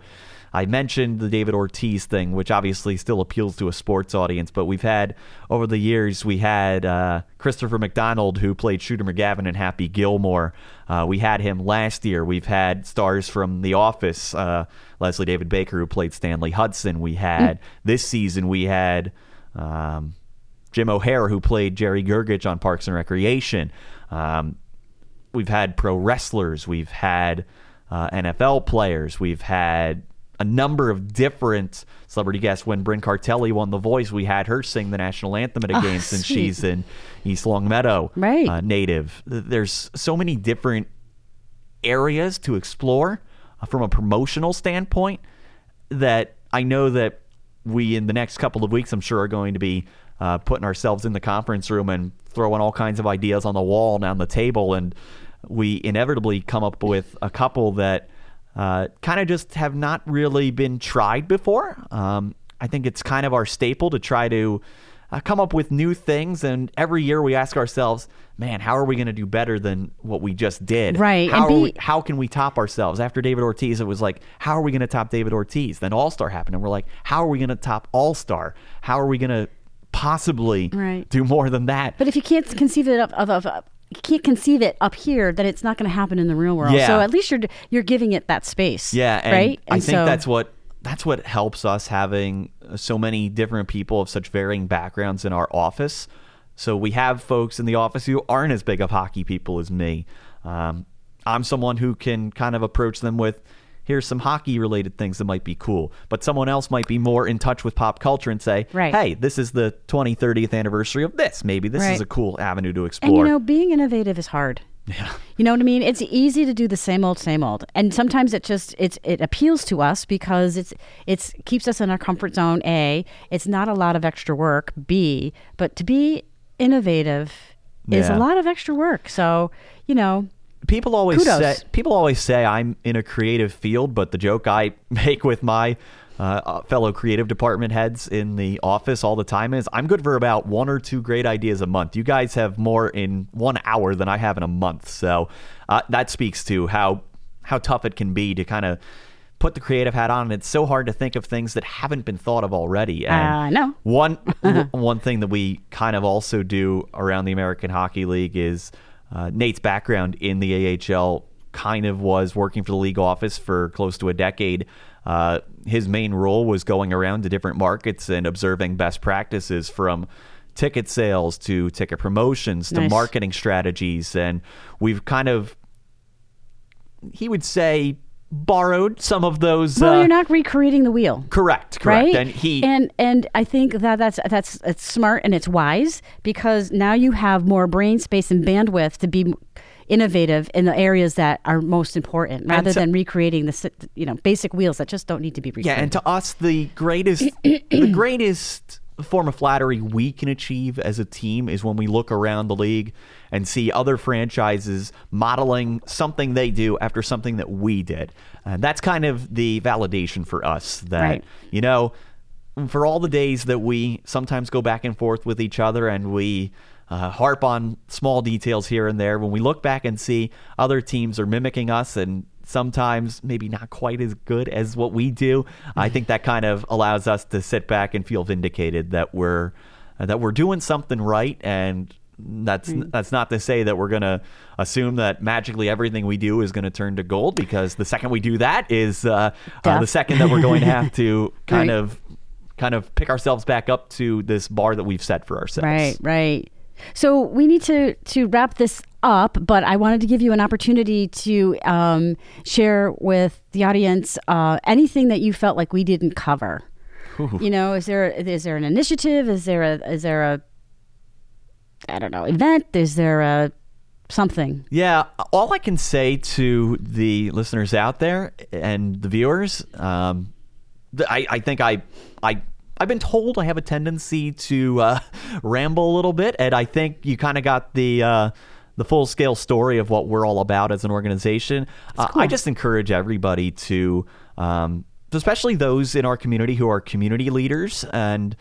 I mentioned the David Ortiz thing, which obviously still appeals to a sports audience, but we've had over the years, we had uh, Christopher McDonald, who played Shooter McGavin in Happy Gilmore. Uh, we had him last year. We've had stars from The Office, uh, Leslie David Baker, who played Stanley Hudson. We had mm. this season, we had. Um, Jim O'Heir, who played Jerry Gergich on Parks and Recreation. Um, we've had pro wrestlers, we've had uh, NFL players, we've had a number of different celebrity guests. When Brynn Cartelli won The Voice, we had her sing the national anthem at a Oh, game since sweet. she's in East Longmeadow Right. uh, native. There's so many different areas to explore uh, from a promotional standpoint that I know that we in the next couple of weeks I'm sure are going to be uh, putting ourselves in the conference room and throwing all kinds of ideas on the wall and on the table and we inevitably come up with a couple that uh, kind of just have not really been tried before. Um, I think it's kind of our staple to try to uh, come up with new things. And every year we ask ourselves, man, how are we going to do better than what we just did? Right, How, be- we, how can we top ourselves? After David Ortiz, it was like, how are we going to top David Ortiz? Then All Star happened. And we're like, how are we going to top All Star? How are we going to possibly Right. do more than that? But if you can't conceive it of, of, of, can't conceive it up here, then it's not going to happen in the real world. Yeah. So at least you're you're giving it that space. Yeah, and right. I And think so- that's what that's what helps us having so many different people of such varying backgrounds in our office. So we have folks in the office who aren't as big of hockey people as me. Um, I'm someone who can kind of approach them with, here's some hockey related things that might be cool. But someone else might be more in touch with pop culture and say, Right. hey, this is the 20, 30th anniversary of this. Maybe this Right. is a cool avenue to And explore. you know, being innovative is hard. yeah. You know what I mean? It's easy to do the same old, same old, and sometimes it just it's it appeals to us because it's it's keeps us in our comfort zone. A, it's not a lot of extra work. B, but to be innovative is a lot of extra work. So you know, people always Kudos. say people always say I'm in a creative field, but the joke I make with my uh, uh, fellow creative department heads in the office all the time is I'm good for about one or two great ideas a month. You guys have more in one hour than I have in a month, so uh, that speaks to how how tough it can be to kind of put the creative hat on. And it's so hard to think of things that haven't been thought of already. And I know. one one thing that we kind of also do around the American Hockey League is uh, Nate's background in the AHL kind of was working for the league office for close to a decade. Uh, his main role was going around to different markets and observing best practices from ticket sales to ticket promotions to Nice. marketing strategies, and we've kind of he would say borrowed some of those. well, uh, you're not recreating the wheel. correct, correct, right? and he and and I think that that's that's it's smart and it's wise because now you have more brain space and bandwidth to be innovative in the areas that are most important, rather so- than recreating the you know basic wheels that just don't need to be recreated. Yeah, and to us, the greatest, the greatest form of flattery we can achieve as a team is when we look around the league and see other franchises modeling something they do after something that we did. And that's kind of the validation for us that, Right. you know, for all the days that we sometimes go back and forth with each other and we uh, harp on small details here and there, when we look back and see other teams are mimicking us and sometimes maybe not quite as good as what we do, I think that kind of allows us to sit back and feel vindicated that we're uh, that we're doing something right and that's that's not to say that we're going to assume that magically everything we do is going to turn to gold because the second we do that is uh, uh, the second that we're going to have to kind Right. of kind of pick ourselves back up to this bar that we've set for ourselves. Right, right. So we need to to wrap this up, but I wanted to give you an opportunity to um, share with the audience uh, anything that you felt like we didn't cover. You know, is there is there an initiative? Is there a is there a I don't know event? Is there a something? Yeah, all I can say to the listeners out there and the viewers, um, I, I think I, I, I've been told I have a tendency to uh, ramble a little bit, and I think you kind of got the uh, the full scale story of what we're all about as an organization. Uh, I just encourage everybody to, um, especially those in our community who are community leaders and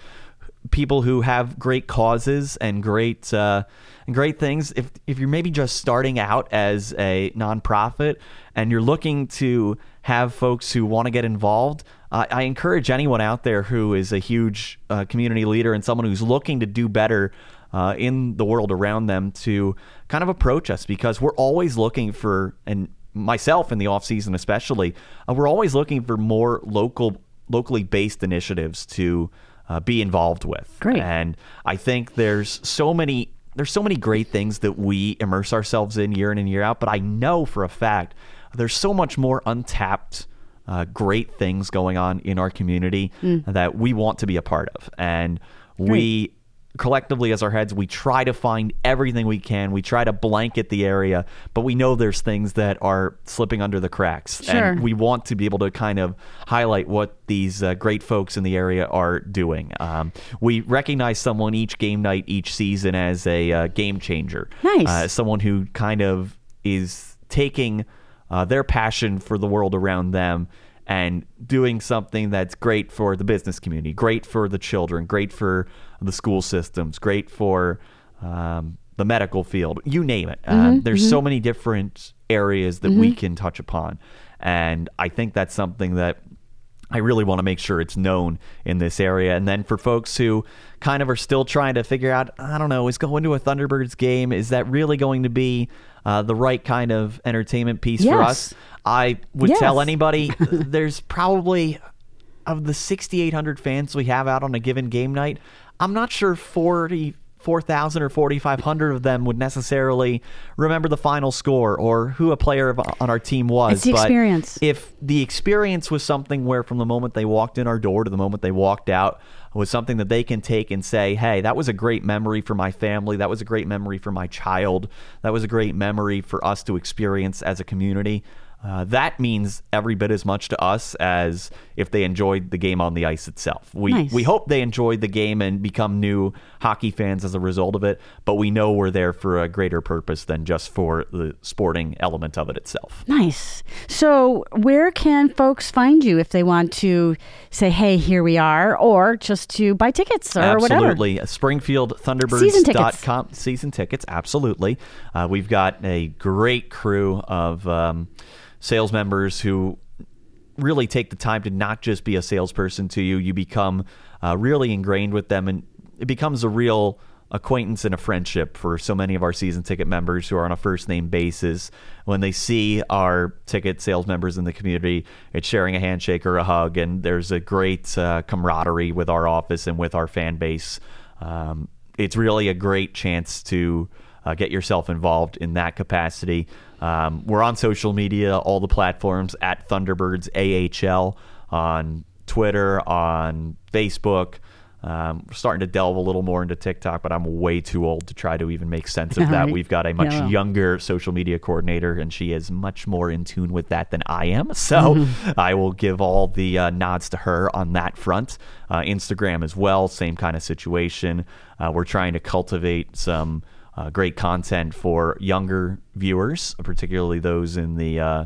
people who have great causes and great uh, great things. If if you're maybe just starting out as a nonprofit and you're looking to have folks who want to get involved, uh, I encourage anyone out there who is a huge uh, community leader and someone who's looking to do better. Uh, in the world around them to kind of approach us because we're always looking for and myself in the off season especially uh, we're always looking for more local locally based initiatives to uh, be involved with. Great. And I think there's so many there's so many great things that we immerse ourselves in year in and year out. But I know for a fact there's so much more untapped uh, great things going on in our community that we want to be a part of. And we collectively as our heads we try to find everything we can we try to blanket the area but we know there's things that are slipping under the cracks Sure. and we want to be able to kind of highlight what these uh, great folks in the area are doing um, we recognize someone each game night each season as a uh, game changer Nice. uh, someone who kind of is taking uh, their passion for the world around them and doing something that's great for the business community, great for the children, great for the school systems, great for um, the medical field, you name it. Uh, there's so many different areas that we can touch upon. And I think that's something that I really want to make sure it's known in this area. And then for folks who kind of are still trying to figure out, I don't know, is going to a Thunderbirds game, is that really going to be uh, the right kind of entertainment piece for us? I would Yes. tell anybody there's probably of the 6,800 fans we have out on a given game night, I'm not sure 44,000 or 4,500 of them would necessarily remember the final score or who a player on our team was. It's the but experience. If the experience was something where from the moment they walked in our door to the moment they walked out was something that they can take and say, hey, that was a great memory for my family. That was a great memory for my child. That was a great memory for us to experience as a community. Uh, that means every bit as much to us as if they enjoyed the game on the ice itself. We Nice. we hope they enjoyed the game and become new hockey fans as a result of it, but we know we're there for a greater purpose than just for the sporting element of it itself. Nice. So, where can folks find you if they want to say, "Hey, here we are," or just to buy tickets or whatever? absolutely. SpringfieldThunderbirds.com. Season tickets. Season tickets, absolutely. Uh, we've got a great crew of um, sales members who really take the time to not just be a salesperson to you. You become uh, really ingrained with them, and it becomes a real acquaintance and a friendship for so many of our season ticket members who are on a first name basis. When they see our ticket sales members in the community, it's sharing a handshake or a hug, and there's a great uh, camaraderie with our office and with our fan base. Um, it's really a great chance to uh, get yourself involved in that capacity. Um, we're on social media, all the platforms at Thunderbirds AHL on Twitter, on Facebook. Um, we're starting to delve a little more into TikTok, but I'm way too old to try to even make sense of All that. right. We've got a much Yeah, well. younger social media coordinator, and she is much more in tune with that than I am. So Mm-hmm. I will give all the uh, nods to her on that front. Uh, Instagram as well, same kind of situation. Uh, we're trying to cultivate some uh, great content for younger viewers, particularly those in the uh,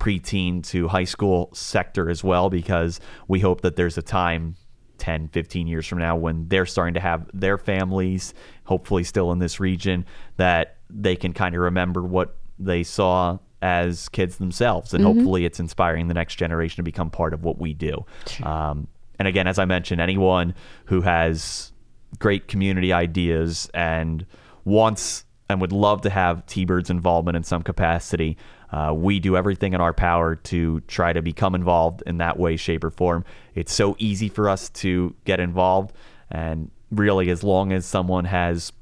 preteen to high school sector as well, because we hope that there's a time 10, 15 years from now when they're starting to have their families, hopefully still in this region, that they can kind of remember what they saw as kids themselves. And hopefully it's inspiring the next generation to become part of what we do. Um, and again, as I mentioned, anyone who has great community ideas and wants and would love to have T-Bird's involvement in some capacity. Uh, we do everything in our power to try to become involved in that way, shape, or form. It's so easy for us to get involved, and really, as long as someone has,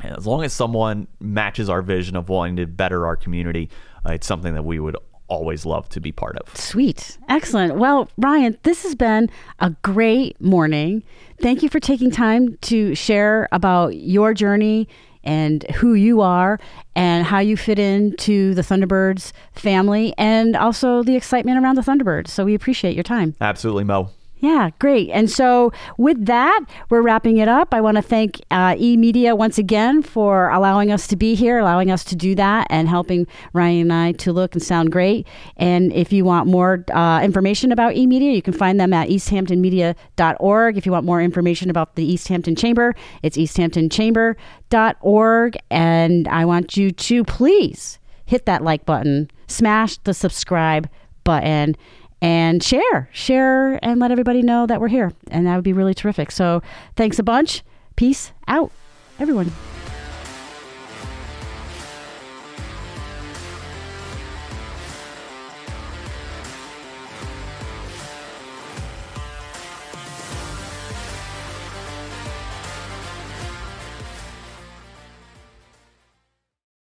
as long as someone matches our vision of wanting to better our community, uh, it's something that we would always love to be part of. Sweet. Excellent. Well, Ryan, this has been a great morning. Thank you for taking time to share about your journey and who you are and how you fit into the Thunderbirds family and also the excitement around the Thunderbirds. So we appreciate your time. Absolutely, Mo. Yeah, great. And so with that, we're wrapping it up. I want to thank uh, E Media once again for allowing us to be here, allowing us to do that, and helping Ryan and I to look and sound great. And if you want more uh, information about E Media, you can find them at easthamptonmedia.org. If you want more information about the Easthampton Chamber, it's easthamptonchamber.org. And I want you to please hit that like button, smash the subscribe button and share, share, and let everybody know that we're here. And that would be really terrific. So thanks a bunch. Peace out, everyone.